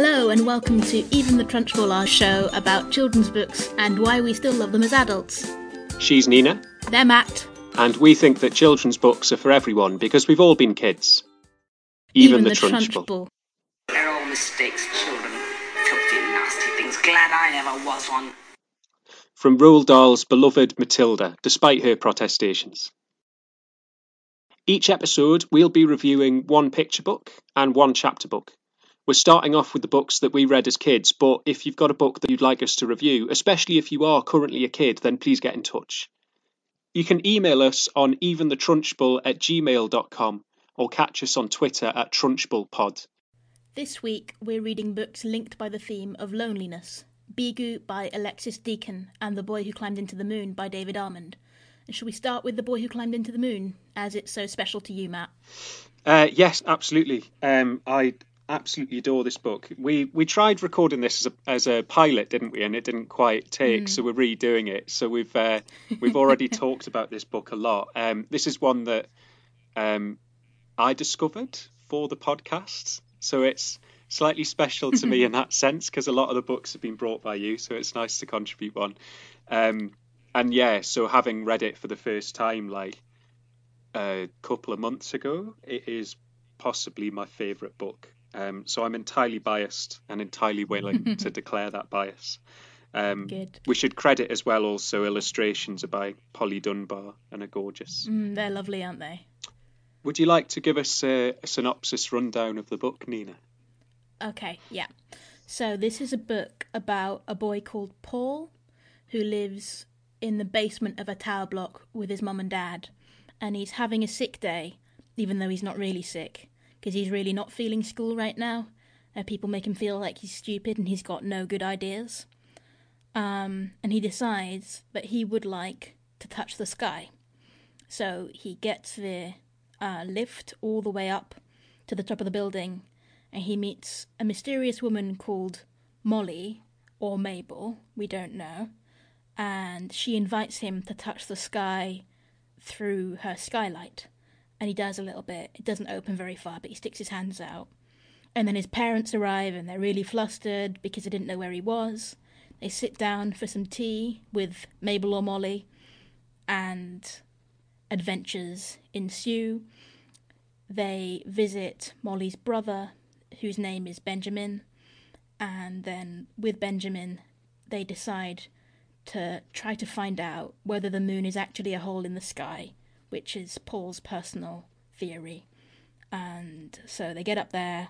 Hello, and welcome to Even the Trunchbull, our show about children's books and why we still love them as adults. She's Nina, They're Matt. and we think that children's books are for everyone because we've all been kids. Even, the, Trunchbull. They're all mistakes, children. Filthy, nasty things. Glad I never was one. From Roald Dahl's beloved Matilda, despite her protestations. Each episode, we'll be reviewing one picture book and one chapter book. We're starting off with the books that we read as kids, but if you've got a book that you'd like us to review, especially if you are currently a kid, then please get in touch. You can email us on eventhetrunchbull at gmail.com or catch us on Twitter at trunchbullpod. This week, we're reading books linked by the theme of loneliness Beegu by Alexis Deacon and The Boy Who Climbed Into the Moon by David Almond. And shall we start with The Boy Who Climbed Into the Moon, as it's so special to you, Matt? Uh, yes, absolutely. Um, I absolutely adore this book. We we tried recording this as a as a pilot, didn't we? And it didn't quite take, so we're redoing it. So we've uh, we've already talked about this book a lot. Um, this is one that um, I discovered for the podcast, so it's slightly special to me in that sense because a lot of the books have been brought by you, so it's nice to contribute one. Um, and yeah, so having read it for the first time like a couple of months ago, it is possibly my favourite book. Um, so I'm entirely biased and entirely willing to declare that bias. Um, Good. we should credit as well also illustrations by Polly Dunbar and are gorgeous. Mm, they're lovely, aren't they? Would you like to give us a, a synopsis rundown of the book, Nina? Okay, yeah. So this is a book about a boy called Paul who lives in the basement of a tower block with his mum and dad, and he's having a sick day, even though he's not really sick, because he's really not feeling school right now. Uh, people make him feel like he's stupid and he's got no good ideas. Um, and he decides that he would like to touch the sky. So he gets the uh, lift all the way up to the top of the building and he meets a mysterious woman called Molly or Mabel, we don't know, and she invites him to touch the sky through her skylight. And he does a little bit. It doesn't open very far, but he sticks his hands out. And then his parents arrive and they're really flustered because they didn't know where he was. They sit down for some tea with Mabel or Molly, and adventures ensue. They visit Molly's brother, whose name is Benjamin, and then with Benjamin, they decide to try to find out whether the moon is actually a hole in the sky, which is Paul's personal theory. And so they get up there.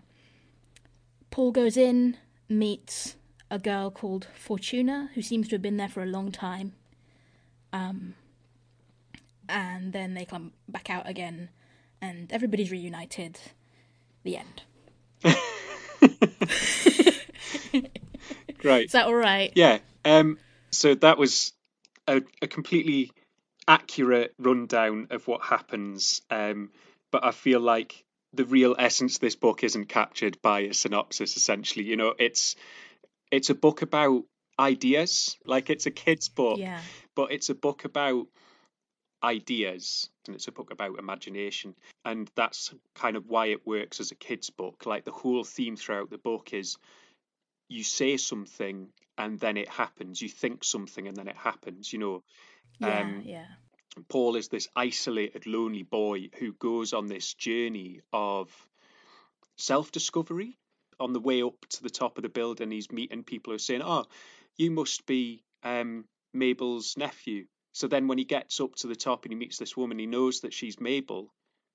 Paul goes in, meets a girl called Fortuna, who seems to have been there for a long time. Um, and then they come back out again, and everybody's reunited. The end. Great. Is that all right? Yeah. Um, so that was a, a completely accurate rundown of what happens. Um, but I feel like the real essence of this book isn't captured by a synopsis. Essentially, you know, it's it's a book about ideas. Like it's a kid's book, Yeah. but it's a book about ideas and it's a book about imagination and that's kind of why it works as a kids book like the whole theme throughout the book is you say something and then it happens you think something and then it happens you know Yeah. Um, yeah. Paul is this isolated, lonely boy who goes on this journey of self discovery. On the way up to the top of the building, he's meeting people who are saying, Oh, you must be um, Mabel's nephew. So then when he gets up to the top and he meets this woman, he knows that she's Mabel.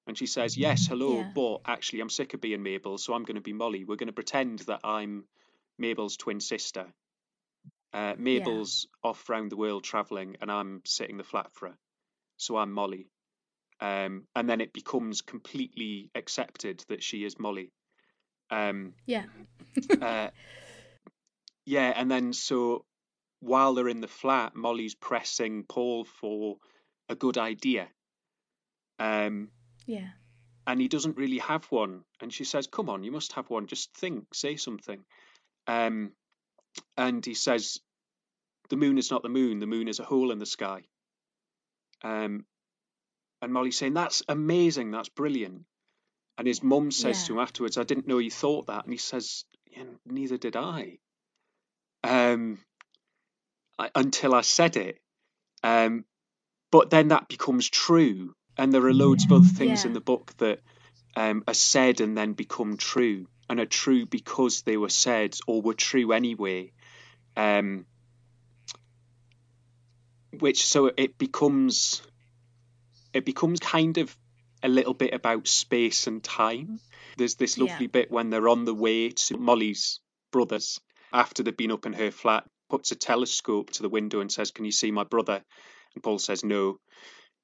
And she says, Yes, hello, Yeah. but actually, I'm sick of being Mabel, so I'm going to be Molly. We're going to pretend that I'm Mabel's twin sister. Uh, Mabel's off round the world travelling, and I'm sitting the flat for her. So I'm Molly. Um, and then it becomes completely accepted that she is Molly. Um, Yeah. uh, yeah, and then so while they're in the flat, Molly's pressing Paul for a good idea. Um, Yeah. and he doesn't really have one. And she says, "Come on, you must have one. Just think, say something." Um, and he says, "The moon is not the moon. The moon is a hole in the sky." Um, and Molly's saying, "That's amazing. That's brilliant." And his mum says to him afterwards, "I didn't know you thought that." And he says, and neither did I. Um, I, until I said it. Um, but then that becomes true, and there are loads of other things Yeah. in the book that um, are said and then become true, and are true because they were said or were true anyway. Um, which so it becomes it becomes kind of a little bit about space and time. There's this Yeah. lovely bit when they're on the way to Molly's brothers after they've been up in her flat, puts a telescope to the window and says, Can you see my brother? And Paul says, No.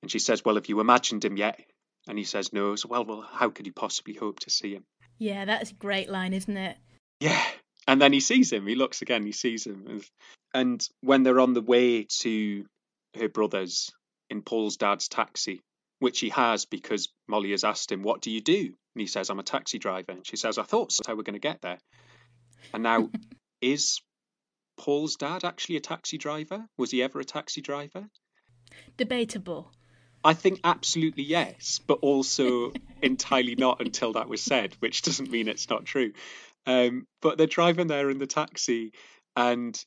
And she says, Well, have you imagined him yet? And he says, No. So, well, well, how could you possibly hope to see him? Yeah, that's a great line, isn't it? Yeah. And then he sees him. He looks again, he sees him. And- when they're on the way to her brother's in Paul's dad's taxi, which he has because Molly has asked him, What do you do? And he says, I'm a taxi driver. And she says, I thought so. That's how we're going to get there. And now, is Paul's dad actually a taxi driver? Was he ever a taxi driver? Debatable. I think absolutely yes, but also entirely not until that was said, which doesn't mean it's not true. Um, but they're driving there in the taxi, and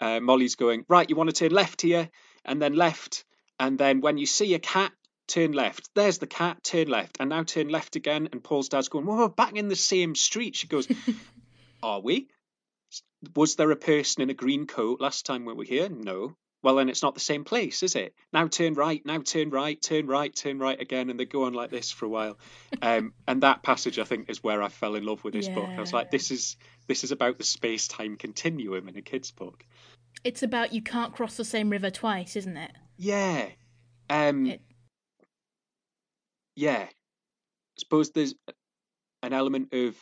uh, Molly's going, Right, you want to turn left here, and then left, and then when you see a cat, turn left. There's the cat, turn left, and now turn left again. And Paul's dad's going, Well, we're back in the same street. She goes, Are we? Was there a person in a green coat last time we were here? No. Well, then it's not the same place, is it? Now turn right, now turn right, turn right, turn right again, and they go on like this for a while. Um, and that passage, I think, is where I fell in love with this book. I was like, this is this is about the space time continuum in a kid's book. It's about you can't cross the same river twice, isn't it? Yeah. Um, It- yeah. I suppose there's an element of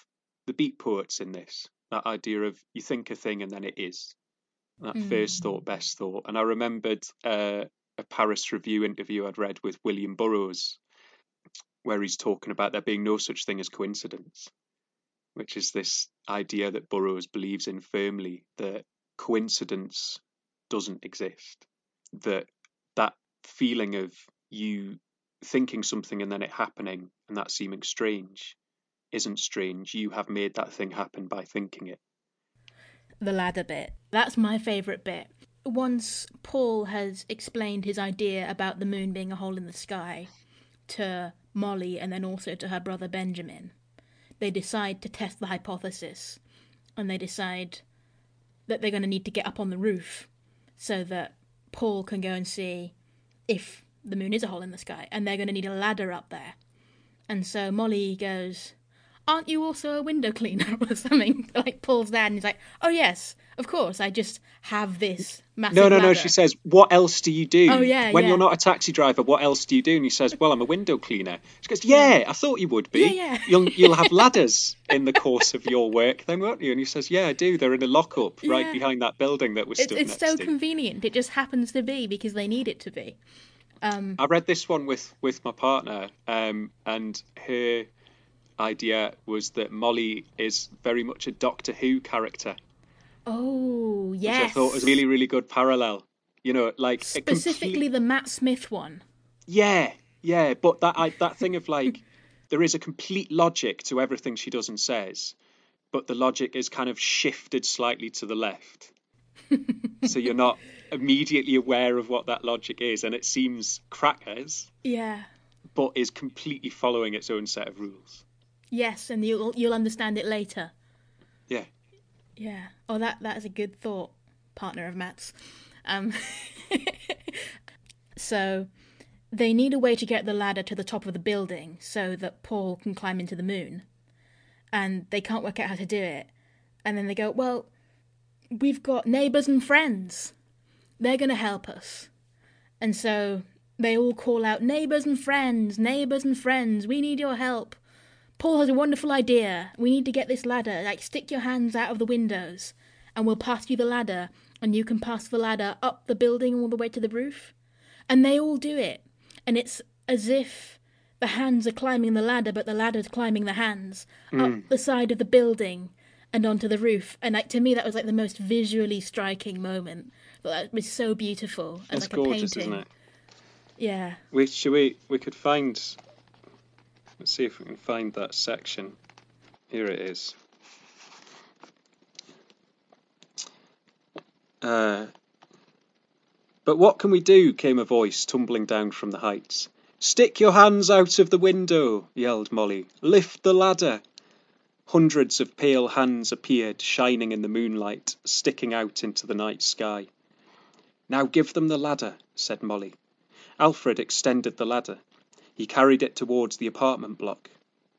the beat poets in this. That idea of you think a thing and then it is. That first thought, best thought. And I remembered uh, a Paris Review interview I'd read with William Burroughs, where he's talking about there being no such thing as coincidence, which is this idea that Burroughs believes in firmly that coincidence doesn't exist. That that feeling of you thinking something and then it happening and that seeming strange isn't strange. You have made that thing happen by thinking it. The ladder bit. That's my favourite bit. Once Paul has explained his idea about the moon being a hole in the sky to Molly and then also to her brother Benjamin, they decide to test the hypothesis and they decide that they're going to need to get up on the roof so that Paul can go and see if the moon is a hole in the sky and they're going to need a ladder up there. And so Molly goes, Aren't you also a window cleaner or something? Like pulls dad, and he's like, Oh, yes, of course, I just have this massive No, no, no. She says, "What else do you do? Oh, yeah, when yeah. you're not a taxi driver, what else do you do?" And he says, "Well, I'm a window cleaner." She goes, "Yeah, I thought you would be. Yeah, yeah. You'll you'll have ladders in the course of your work, then, won't you?" And he says, "Yeah, I do. They're in a lockup right behind that building that was it's next so to." convenient. It just happens to be because they need it to be. I read this one with with my partner, um, and her idea was that Molly is very much a Doctor Who character, Oh, yeah. which yes. I thought was a really really good parallel. You know, like a complete- Specifically the Matt Smith one. Yeah, yeah, but that I, that thing of like there is a complete logic to everything she does and says, but the logic is kind of shifted slightly to the left. so you're not immediately aware of what that logic is, and it seems crackers, Yeah. but is completely following its own set of rules. Yes, and you'll you'll understand it later. Yeah. Yeah. Oh, that that is a good thought, partner of Matt's. Um, so they need a way to get the ladder to the top of the building so that Paul can climb into the moon, and they can't work out how to do it. And then they go, "Well, we've got neighbours and friends. They're going to help us." And so they all call out, neighbours and friends, neighbours and friends, we need your help." Paul has a wonderful idea. We need to get this ladder. Like, stick your hands out of the windows, and we'll pass you the ladder, and you can pass the ladder up the building all the way to the roof. And they all do it. And it's as if the hands are climbing the ladder, but the ladder's climbing the hands hmm. up the side of the building and onto the roof. And like to me, that was like the most visually striking moment. That was so beautiful. And, It's like gorgeous, a painting. isn't it? Yeah. We should we we could find. Let's see if we can find that section. Here it is. Uh, but what can we do? came a voice tumbling down from the heights. Stick your hands out of the window, yelled Molly. Lift the ladder. Hundreds of pale hands appeared, shining in the moonlight, sticking out into the night sky. Now give them the ladder, said Molly. Alfred extended the ladder. He carried it towards the apartment block.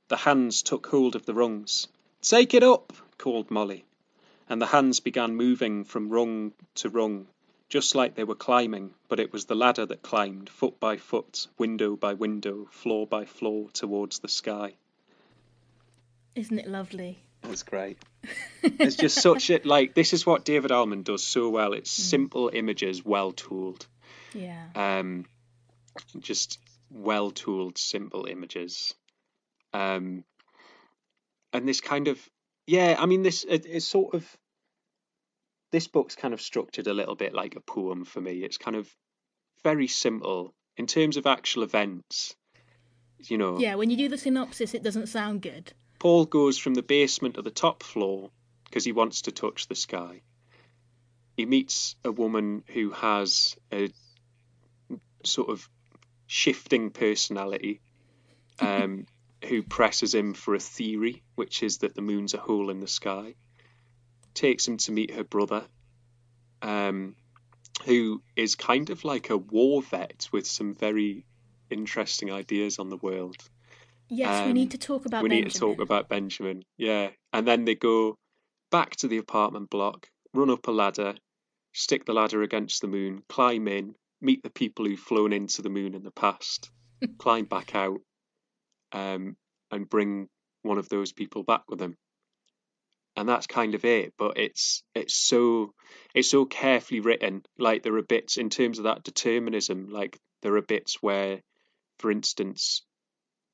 The hands took hold of the rungs. Take it up, called Molly. And the hands began moving from rung to rung, just like they were climbing, but it was the ladder that climbed, foot by foot, window by window, floor by floor, towards the sky. Isn't it lovely? That's great. it's just such a like this is what David Almond does so well. It's simple images, well tooled. Yeah. Um, just well tooled, simple images. Um, and this kind of yeah, I mean this it, it's sort of this book's kind of structured a little bit like a poem for me. It's kind of very simple in terms of actual events. You know, Yeah, when you do the synopsis, it doesn't sound good. Paul goes from the basement to the top floor because he wants to touch the sky. He meets a woman who has a sort of shifting personality, um, who presses him for a theory, which is that the moon's a hole in the sky. Takes him to meet her brother, um, who is kind of like a war vet with some very interesting ideas on the world. Yes, we Um, need to talk about we Benjamin. need to talk about Benjamin. Yeah. And then they go back to the apartment block, run up a ladder, stick the ladder against the moon, climb in, meet the people who've flown into the moon in the past, climb back out, um, and bring one of those people back with them. And that's kind of it. But it's it's so it's so carefully written. Like there are bits in terms of that determinism, like there are bits where, for instance,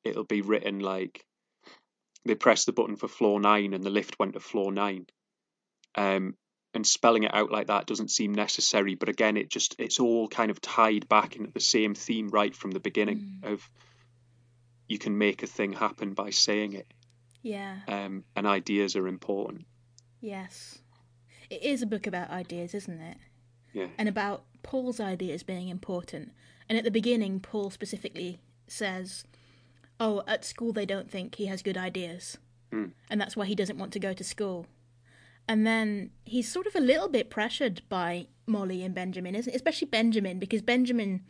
it'll be written like they pressed the button for floor nine and the lift went to floor nine. Um, and spelling it out like that doesn't seem necessary, but again, it just it's all kind of tied back into the same theme right from the beginning of you can make a thing happen by saying it, Yeah, um, and ideas are important. yes. It is a book about ideas, isn't it? Yeah, And about Paul's ideas being important. And at the beginning, Paul specifically says, Oh, at school they don't think he has good ideas. Hmm. And that's why he doesn't want to go to school. And then he's sort of a little bit pressured by Molly and Benjamin, isn't especially Benjamin, because Benjamin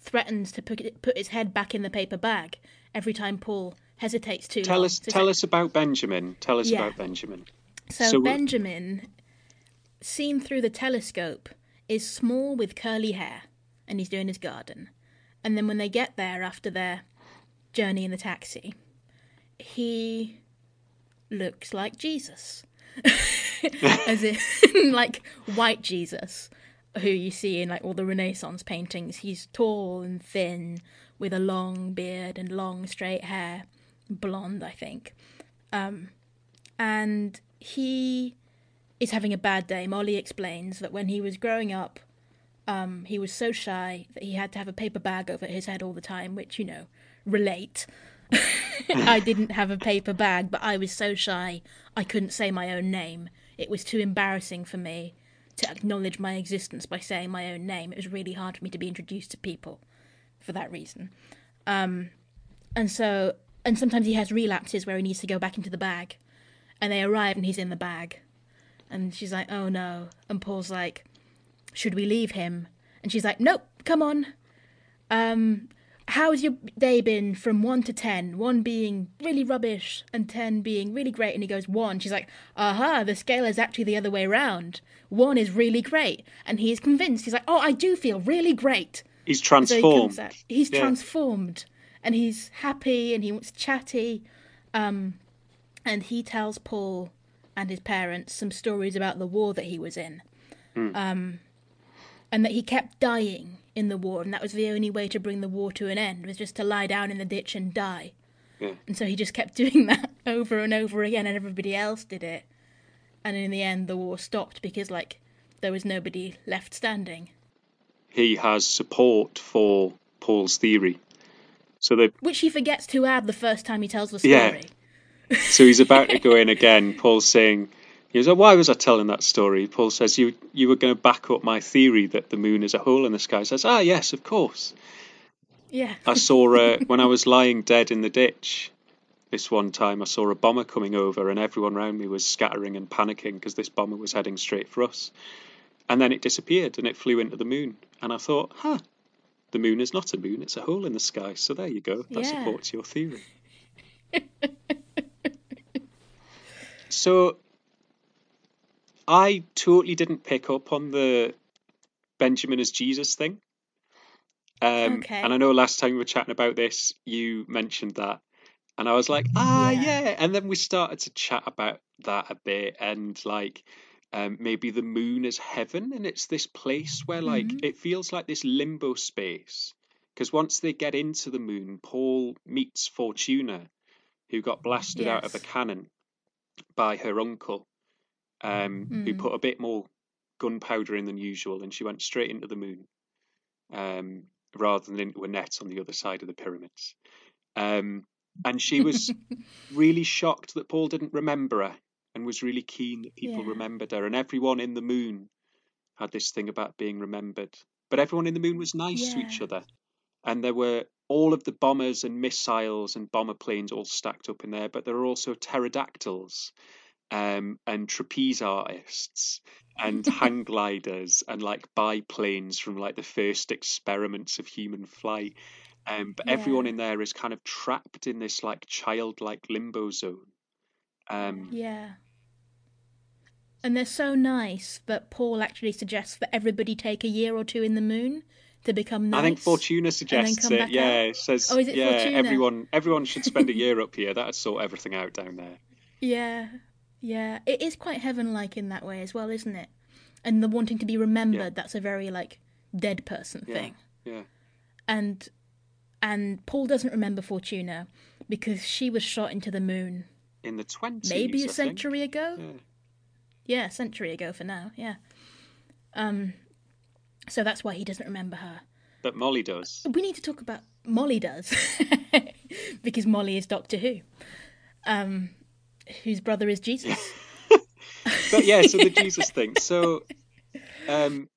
threatens to put, put his head back in the paper bag every time Paul hesitates too tell us tell us about Benjamin. Tell us Yeah. about Benjamin. so, So- Benjamin, seen through the telescope, is small with curly hair, and he's doing his garden. And then when they get there after their journey in the taxi, he looks like Jesus. As in, like white Jesus, who you see in like all the Renaissance paintings. He's tall and thin, with a long beard and long straight hair, blonde, I think. Um, and he is having a bad day. Molly explains that when he was growing up, um, he was so shy that he had to have a paper bag over his head all the time, which, you know, relate. I didn't have a paper bag, but I was so shy I couldn't say my own name. It was too embarrassing for me to acknowledge my existence by saying my own name. It was really hard for me to be introduced to people for that reason. Um, and so, and sometimes he has relapses where he needs to go back into the bag, and they arrive and he's in the bag, and she's like, "Oh no," and Paul's like, "Should we leave him?" And she's like, "Nope, come on." Um, how's your day been from one to ten? One being really rubbish and ten being really great. And he goes one. She's like, "Aha, the scale is actually the other way round. One is really great." And he's convinced. He's like, "Oh, I do feel really great." He's So he transformed. out. He's Yeah. transformed, and he's happy, and he wants chatty, um, and he tells Paul and his parents some stories about the war that he was in, Hmm. um, and that he kept dying in the war, and that was the only way to bring the war to an end was just to lie down in the ditch and die. Yeah. And so he just kept doing that over and over again, and everybody else did it. And in the end, the war stopped because, like, there was nobody left standing. He has support for Paul's theory. So they Which he forgets to add the first time he tells the story. Yeah. So he's about to go in again. Paul's saying, He goes, oh, why was I telling that story? Paul says, you you were going to back up my theory that the moon is a hole in the sky. He says, ah, yes, of course. Yeah. I saw uh, when I was lying dead in the ditch. This one time, I saw a bomber coming over, and everyone around me was scattering and panicking because this bomber was heading straight for us. And then it disappeared, and it flew into the moon. And I thought, huh, the moon is not a moon; it's a hole in the sky. So there you go. That Yeah. supports your theory. so I totally didn't pick up on the Benjamin as Jesus thing. Um, Okay. And I know last time we were chatting about this, you mentioned that. And I was like, ah, Yeah. yeah. And then we started to chat about that a bit and like um, maybe the moon is heaven and it's this place where like Mhm. it feels like this limbo space. Because once they get into the moon, Paul meets Fortuna, who got blasted out of a cannon by her uncle, um, who Mm. put a bit more gunpowder in than usual, and she went straight into the moon, um, rather than into a net on the other side of the pyramids. Um, and she was really shocked that Paul didn't remember her, and was really keen that people Yeah. remembered her. And everyone in the moon had this thing about being remembered, but everyone in the moon was nice to each other, and there were all of the bombers and missiles and bomber planes all stacked up in there, but there were also pterodactyls um, and trapeze artists and hang gliders and like biplanes from like the first experiments of human flight. Um, but everyone in there is kind of trapped in this like childlike limbo zone. Um, Yeah. And they're so nice that Paul actually suggests that everybody take a year or two in the moon to become nice. I think Fortuna suggests it. Yeah, out? says Oh, is it yeah, Fortuna? everyone everyone should spend a year up here. That'd sort everything out down there. Yeah, yeah. It is quite heaven-like in that way as well, isn't it? And the wanting to be remembered, that's a very, like, dead person Yeah. thing. Yeah. And and Paul doesn't remember Fortuna because she was shot into the moon In the twenties, maybe I a think. century ago. Yeah. Yeah, a century ago for now, yeah. Um so that's why he doesn't remember her. But Molly does. We need to talk about Molly does because Molly is Doctor Who. Um whose brother is Jesus. But yeah, so the Jesus thing. So, um,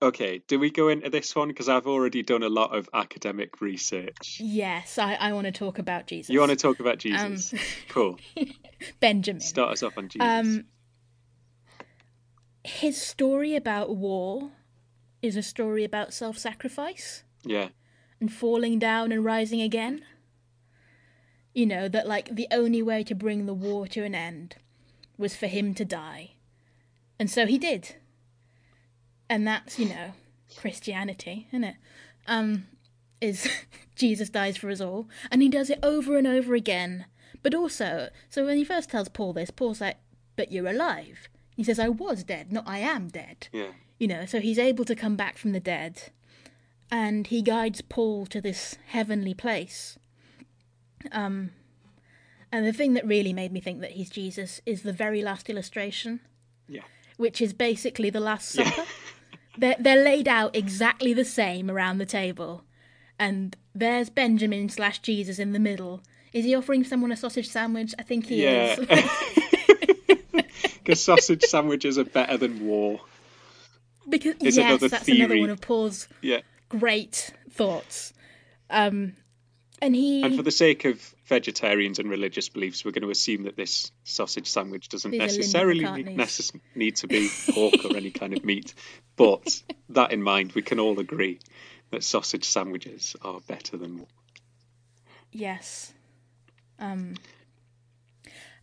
okay, do we go into this one? Because I've already done a lot of academic research. yes, I, I want to talk about Jesus. You want to talk about Um, Jesus? Cool. Benjamin. Start us off on Jesus. Um, his story about war is a story about self sacrifice yeah, and falling down and rising again. You know, that like the only way to bring the war to an end was for him to die. And so he did. And that's, you know, Christianity, isn't it? Um, is Jesus dies for us all. And he does it over and over again. But also, so when he first tells Paul this, Paul's like, But you're alive. He says, I was dead, not I am dead. yeah, You know, so he's able to come back from the dead. And he guides Paul to this heavenly place. Um, and the thing that really made me think that he's Jesus is the very last illustration, yeah, which is basically the Last Yeah. Supper. they're, they're laid out exactly the same around the table. And there's Benjamin slash Jesus in the middle. Is he offering someone a sausage sandwich? I think he yeah. is. Because sausage sandwiches are better than war. because Is yes, another that's another one of Paul's Yeah. great thoughts. Um, and he And for the sake of vegetarians and religious beliefs, we're going to assume that this sausage sandwich doesn't necessarily necess- need to be pork or any kind of meat. But that in mind, we can all agree that sausage sandwiches are better than. Yes. Um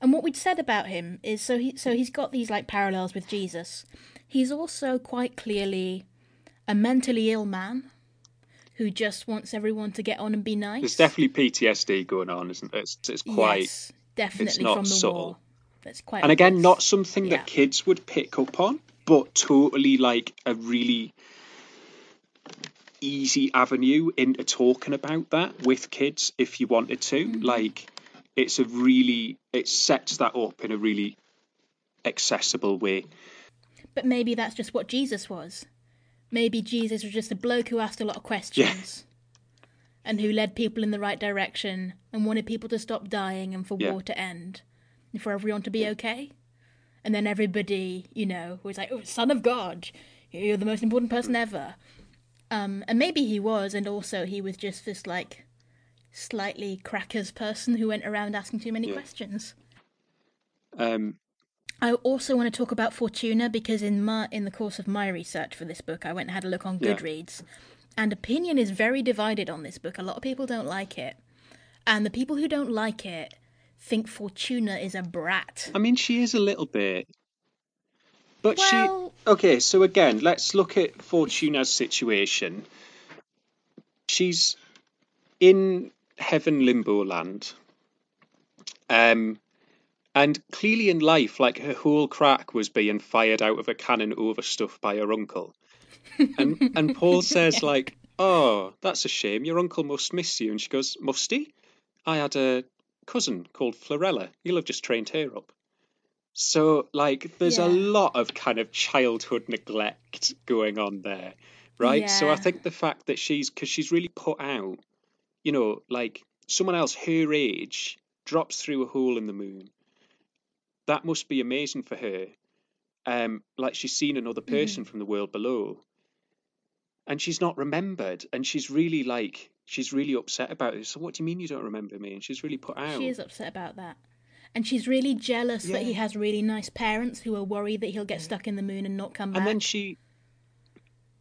and what we'd said about him is so he so he's got these like parallels with Jesus. He's also quite clearly a mentally ill man who just wants everyone to get on and be nice. There's definitely PTSD going on, isn't there? It's, it's quite. yes, definitely not from the subtle. war. That's quite and again, not something Yeah. that kids would pick up on, but totally like a really easy avenue into talking about that with kids if you wanted to. Mm-hmm. Like, it's a really, it sets that up in a really accessible way. But maybe that's just what Jesus was. Maybe Jesus was just a bloke who asked a lot of questions. And who led people in the right direction and wanted people to stop dying and for Yeah. war to end. And for everyone to be okay. and then everybody, you know, was like, "Oh, son of God, you're the most important person ever." Um, and maybe he was, and also he was just this like slightly crackers person who went around asking too many Yeah. questions. Um, I also want to talk about Fortuna because in my in the course of my research for this book, I went and had a look on Yeah. Goodreads, and opinion is very divided on this book. A lot of people don't like it, and the people who don't like it think Fortuna is a brat. I mean, she is a little bit. But Well- she. Okay, so again, let's look at Fortuna's situation. She's in heaven limbo land. Um, and clearly in life, like her whole crack was being fired out of a cannon over stuff by her uncle. And and Paul says like, "Oh, that's a shame. Your uncle must miss you." And she goes, "Must he? I had a cousin called Florella. He'll have just trained her up." So, like, there's a lot of kind of childhood neglect going on there, right? So, I think the fact that she's, because she's really put out, you know, like someone else her age drops through a hole in the moon. That must be amazing for her. Um, like she's seen another Mm-hmm. person from the world below, and she's not remembered, and she's really like, she's really upset about it. So, what do you mean you don't remember me? And she's really put out. She is upset about that. And she's really jealous that he has really nice parents who are worried that he'll get stuck in the moon and not come back. and then she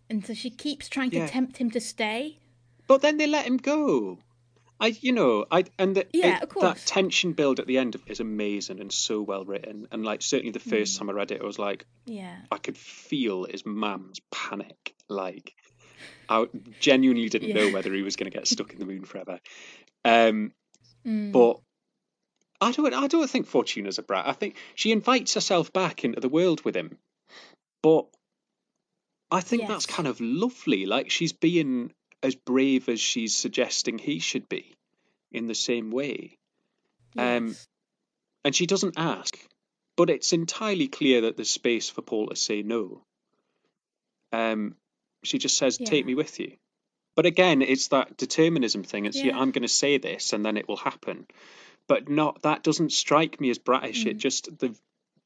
And so she keeps trying to tempt him to stay. But then they let him go. I, you know, I and the, Yeah, it- of course. that tension build at the end is amazing and so well written. And like certainly the first Mm. time I read it, I was like, Yeah. I could feel his mum's panic. Like, I genuinely didn't know whether he was going to get stuck in the moon forever. Um, Mm. but I don't, I don't think Fortuna's a brat. I think she invites herself back into the world with him, but I think that's kind of lovely. Like she's being as brave as she's suggesting he should be, in the same way. um, And she doesn't ask, but it's entirely clear that there's space for Paul to say no. Um, she just says, "Take me with you." But again, it's that determinism thing. It's yeah, Yeah. I'm going to say this, and then it will happen. But not that doesn't strike me as bratish. It Mm. just the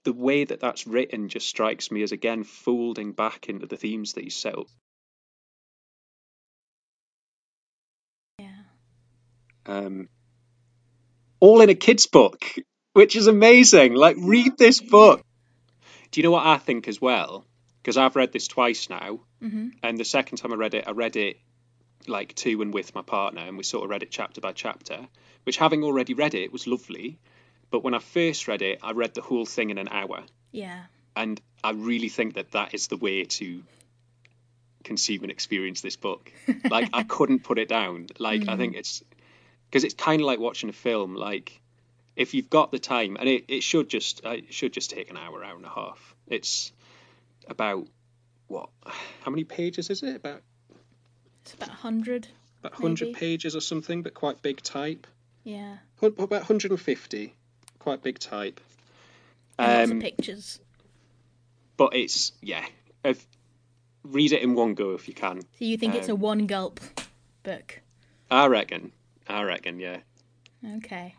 the way that that's written just strikes me as again folding back into the themes that you set up. Um, all in a kid's book, which is amazing. Like, read this book. Do you know what I think as well? Because I've read this twice now, hmm and the second time I read it, I read it like to and with my partner, and we sort of read it chapter by chapter. Which, having already read it, was lovely. But when I first read it, I read the whole thing in an hour, Yeah. and I really think that that is the way to consume and experience this book. Like, I couldn't put it down. Like, I think it's because it's kind of like watching a film. Like, if you've got the time, and it, it should just uh, it should just take an hour, hour and a half. It's about what? How many pages is it? About It's about 100. about hundred pages or something, but quite big type. Yeah. About hundred and fifty, quite big type. And lots Um, of pictures. but it's yeah. If, read it in one go if you can. So you think it's a um, one gulp book? I reckon. I reckon. Yeah. Okay.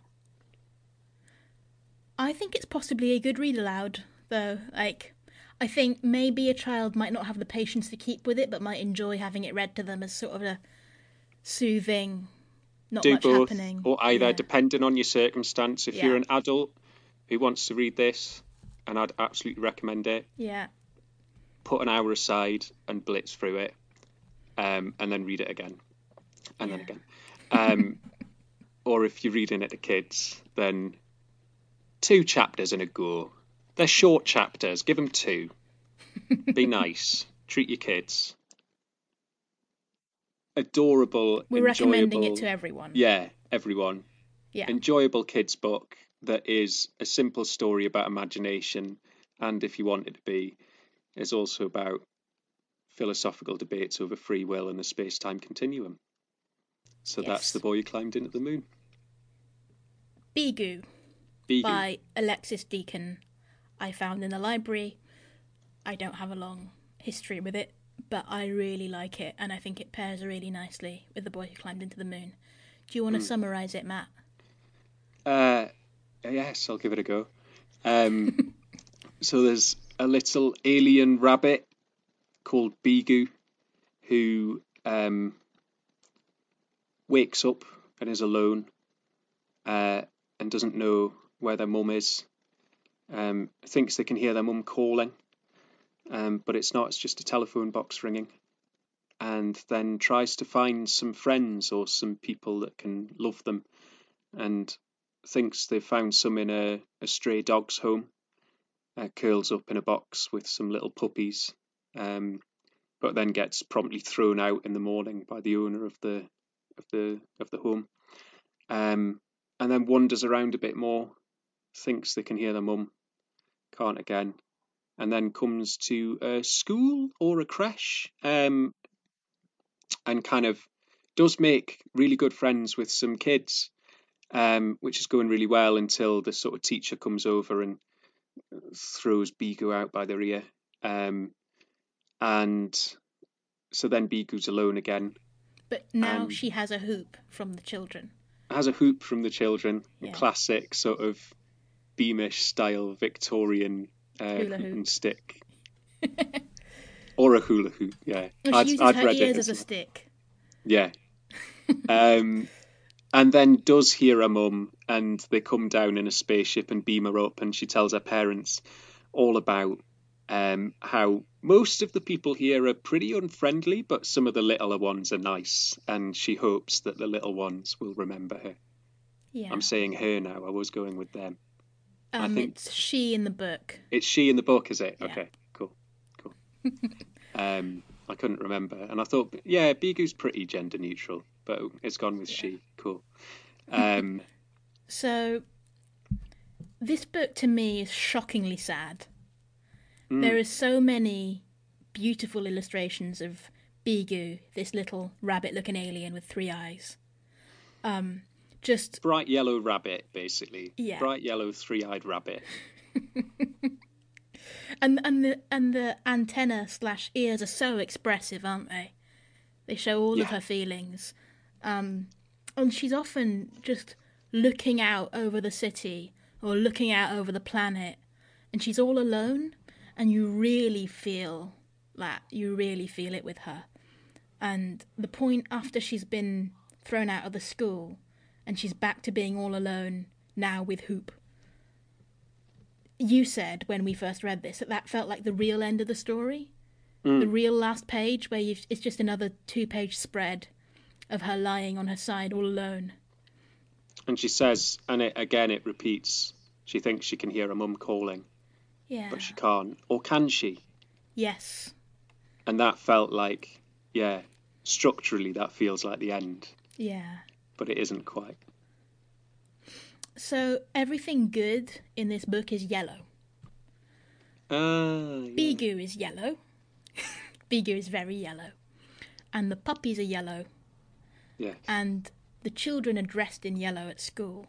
I think it's possibly a good read aloud, though. Like, I think maybe a child might not have the patience to keep with it, but might enjoy having it read to them as sort of a soothing, not do much both, happening. or either Yeah. depending on your circumstance. If you're an adult who wants to read this, and I'd absolutely recommend it, Yeah. put an hour aside and blitz through it, um, and then read it again, and then again. Um, or if you're reading it to kids, then two chapters in a go. They're short chapters. Give them two. Be nice. Treat your kids. Adorable. We're recommending it to everyone. Yeah, everyone. Yeah. Enjoyable kids book that is a simple story about imagination, and if you want it to be, is also about philosophical debates over free will and the space-time continuum. So that's the boy who climbed into the moon. Beegu Beagle. by Alexis Deacon. I found in the library. I don't have a long history with it, but I really like it, and I think it pairs really nicely with The Boy Who Climbed Into the Moon. Do you want to Hmm. summarise it, Matt? Uh, yes, I'll give it a go. Um, so there's a little alien rabbit called Beegu who um, wakes up and is alone uh, and doesn't know where their mum is. Um, thinks they can hear their mum calling, um, but it's not. It's just a telephone box ringing. And then tries to find some friends or some people that can love them, and thinks they've found some in a, a stray dog's home. Uh, curls up in a box with some little puppies, um, but then gets promptly thrown out in the morning by the owner of the of the of the home. Um, and then wanders around a bit more, thinks they can hear their mum, can't again, and then comes to a school or a creche, um, and kind of does make really good friends with some kids, um, which is going really well until the sort of teacher comes over and throws Beegu out by the ear. Um, and so then Beegu's alone again. But now Um, she has a hoop from the children. Has a hoop from the children, a Yeah. classic sort of Beamish style Victorian uh, Hula hoop and stick. or a hula hoop, yeah. She I'd, uses I'd her read ears it as a stick. Yeah. um, and then does hear her mum, and they come down in a spaceship and beam her up, and she tells her parents all about um, how most of the people here are pretty unfriendly, but some of the littler ones are nice, and she hopes that the little ones will remember her. Yeah. I'm saying her now. I was going with them. I um, think- It's she in the book. It's she in the book, is it? Yeah. Okay, cool, cool. um, I couldn't remember, and I thought, yeah, Beegu's pretty gender neutral, but it's gone with she. Cool. Um, So, this book to me is shockingly sad. Mm. There are so many beautiful illustrations of Beegu, this little rabbit-looking alien with three eyes. Um, just bright yellow rabbit, basically. Yeah. Bright yellow three-eyed rabbit. and and the and the antenna slash ears are so expressive, aren't they? They show all Yeah. of her feelings, um, and she's often just looking out over the city or looking out over the planet, and she's all alone, and you really feel that you really feel it with her. And the point after she's been thrown out of the school, and she's back to being all alone now with Hoop. You said when we first read this that that felt like the real end of the story. Mm. The real last page where it's just another two page spread of her lying on her side all alone. And she says, and it, again it repeats, she thinks she can hear her mum calling, yeah but she can't. Or can she? yes And that felt like, yeah, structurally that feels like the end, yeah but it isn't quite. so everything good in this book is yellow Ah, yeah. Beegu is yellow Beegu is very yellow and the puppies are yellow yeah. and the children are dressed in yellow at school.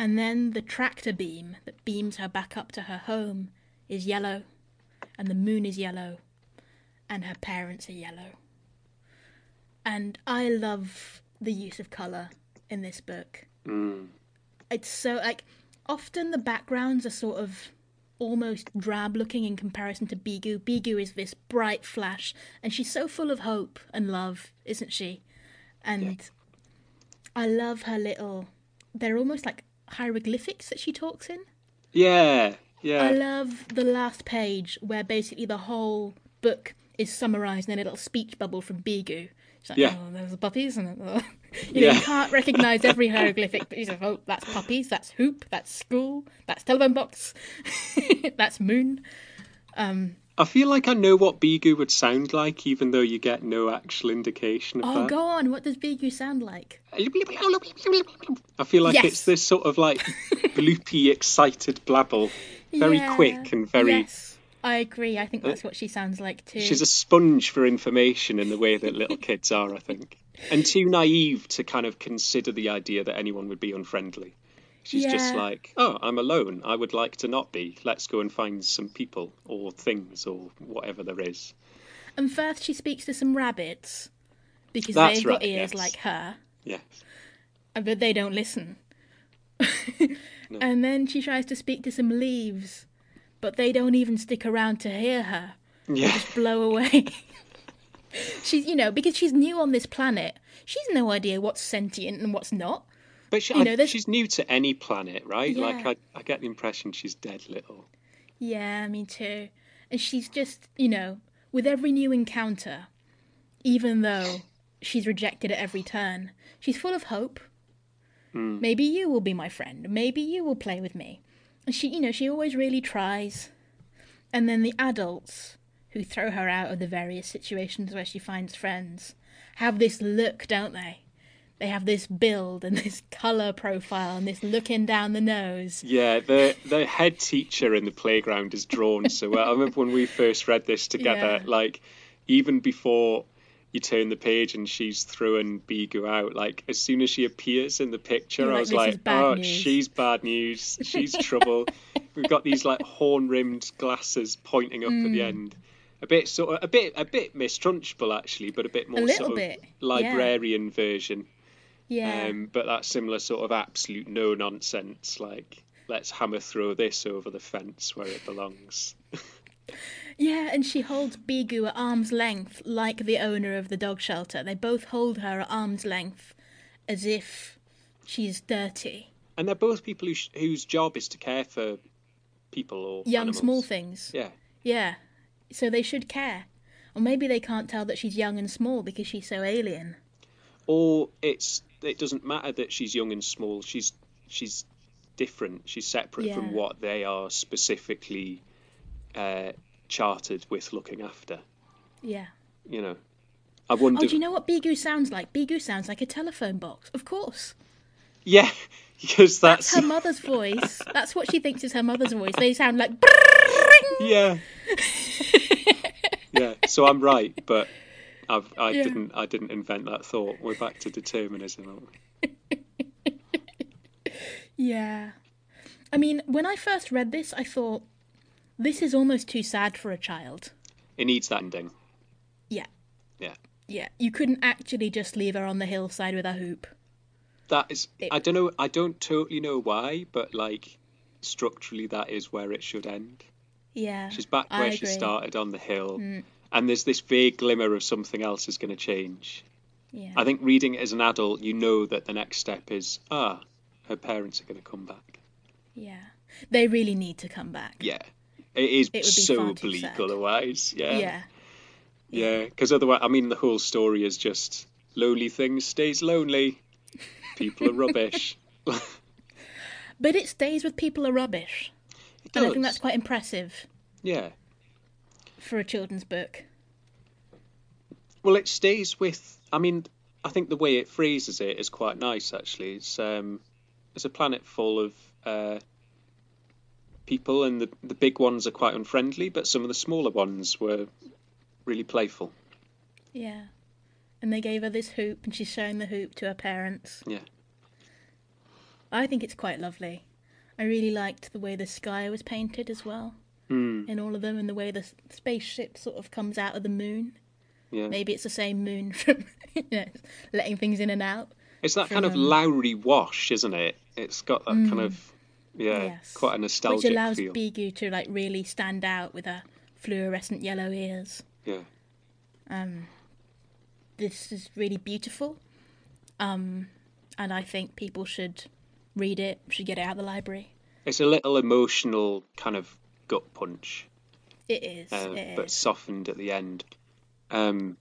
And then the tractor beam that beams her back up to her home is yellow, and the moon is yellow, and her parents are yellow. And I love the use of colour in this book. Mm. It's so, like, often the backgrounds are sort of almost drab looking in comparison to Beegu. Beegu is this bright flash, and she's so full of hope and love, isn't she? And I love her little. They're almost like hieroglyphics that she talks in. Yeah, yeah. I love the last page where basically the whole book is summarised in a little speech bubble from Beegu. She's like, Yeah. oh, there's the puppies, and uh, you know, Yeah. you can't recognise every hieroglyphic, but she's like, oh, that's puppies, that's hoop, that's school, that's telephone box, that's moon. I feel like I know what Beegu would sound like, even though you get no actual indication of Oh, that. go on, what does Beegu sound like? I feel like Yes. it's this sort of like bloopy, excited blabble, very Yeah, quick and very. Uh, Yes, I agree. I think that's what she sounds like too. She's a sponge for information in the way that little kids are, I think, and too naive to kind of consider the idea that anyone would be unfriendly. She's just like, oh, I'm alone. I would like to not be. Let's go and find some people or things or whatever there is. And first, she speaks to some rabbits because That's they've got right, ears yes. like her, Yes. uh, but they don't listen. And then she tries to speak to some leaves but they don't even stick around to hear her. Yeah. Just blow away. she's, you know, because she's new on this planet, she's no idea what's sentient and what's not. But she, You know, I- she's new to any planet, right? Like I, I get the impression she's dead little. Yeah, me too. And she's just, you know, with every new encounter, even though she's rejected at every turn, she's full of hope. Hmm. Maybe you will be my friend. Maybe you will play with me. And she, you know, she always really tries. And then the adults who throw her out of the various situations where she finds friends have this look, don't they? They have this build and this colour profile and this looking down the nose. Yeah, the the head teacher in the playground is drawn so well. I remember when we first read this together, Yeah. like even before you turn the page and she's throwing Beegu out, like as soon as she appears in the picture, You're I was "This like, oh, news." she's bad news. She's trouble. We've got these like horn rimmed glasses pointing up Hmm. at the end. A bit sort of a bit a bit Miss Trunchbull actually, but a bit more little sort of bit, yeah. librarian version. Yeah. Um, but that similar sort of absolute no nonsense, like let's hammer throw this over the fence where it belongs. Yeah, and she holds Beegu at arm's length like the owner of the dog shelter. They both hold her at arm's length as if she's dirty. And they're both people who sh- whose job is to care for people or Young, animals. small things. Yeah, Yeah. So they should care. Or maybe they can't tell that she's young and small because she's so alien. Or it's it doesn't matter that she's young and small. She's she's different. She's separate from what they are specifically uh, chartered with looking after. Yeah. You know, I wonder. Oh, do you know what Beegu sounds like? Beegu sounds like a telephone box. Of course. Yeah, because that's, Her mother's voice. That's what she thinks is her mother's voice. They sound like. Yeah. yeah. So I'm right, but I've I Yeah. didn't I didn't invent that thought. We're back to determinism. aren't we? Yeah. I mean, when I first read this, I thought, this is almost too sad for a child. It needs that ending. Yeah. Yeah. Yeah. You couldn't actually just leave her on the hillside with a hoop. That is. It- I don't know. I don't totally know why, but like structurally, that is where it should end. Yeah. She's back where she. Mm. started on the hill, and there's this vague glimmer of something else is going to change. Yeah. I think reading it as an adult, you know that the next step is ah, her parents are going to come back. Yeah. They really need to come back. Yeah. It is It so bleak sad. otherwise. Yeah. Yeah. Yeah, because otherwise, I mean, the whole story is just lonely thing stays lonely. People are rubbish. But it stays with people are rubbish. It And I think that's quite impressive Yeah. For a children's book. Well, it stays with. I mean, I think the way it phrases it is quite nice. Actually, it's um, it's a planet full of uh, people, and the the big ones are quite unfriendly, but some of the smaller ones were really playful. Yeah. And they gave her this hoop, and she's showing the hoop to her parents. Yeah. I think it's quite lovely. I really liked the way the sky was painted as well. Mm, In all of them, and the way the spaceship sort of comes out of the moon. yeah. Maybe it's the same moon from you know, letting things in and out. It's that kind of from- Lowry wash, isn't it? It's got that kind of yeah, Mm. Yes. quite a nostalgic Which allows feel. Beegu to like really stand out with her fluorescent yellow ears. Yeah. Um, this is really beautiful. Um, and I think people should read it, should get it out of the library. It's a little emotional kind of gut punch, It is. uh, it but is. softened at the end. Um,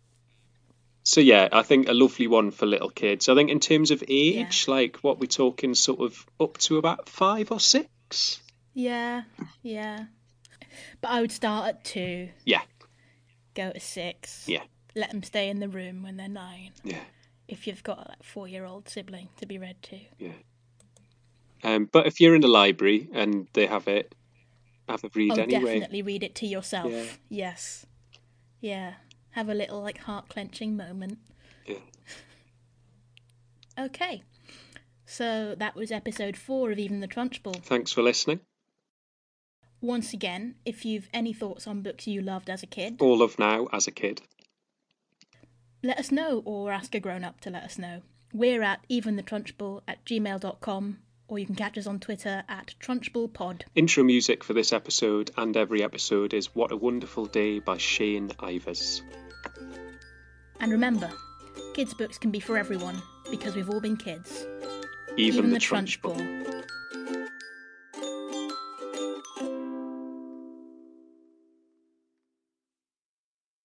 so yeah, I think a lovely one for little kids. I think in terms of age, like what we're talking, sort of up to about five or six. Yeah, yeah. But I would start at two, Yeah, go to six. yeah, Let them stay in the room when they're nine. yeah, If you've got a like, four-year-old sibling to be read to. yeah. Um, but if you're in the library and they have it, have a read oh, anyway. definitely read it to yourself. Yeah. Yes. Yeah. Have a little like heart clenching moment. Yeah. Okay. So that was episode four of Even the Trunchbull. Thanks for listening. Once again, if you've any thoughts on books you loved as a kid, All of now as a kid. let us know or ask a grown up to let us know. We're at eventhetrunchbull at gmail.com or you can catch us on Twitter at TrunchbullPod. Intro music for this episode and every episode is What a Wonderful Day by Shane Ivers. And remember, kids' books can be for everyone because we've all been kids. Even, Even the, the Trunchbull. Trunchbull.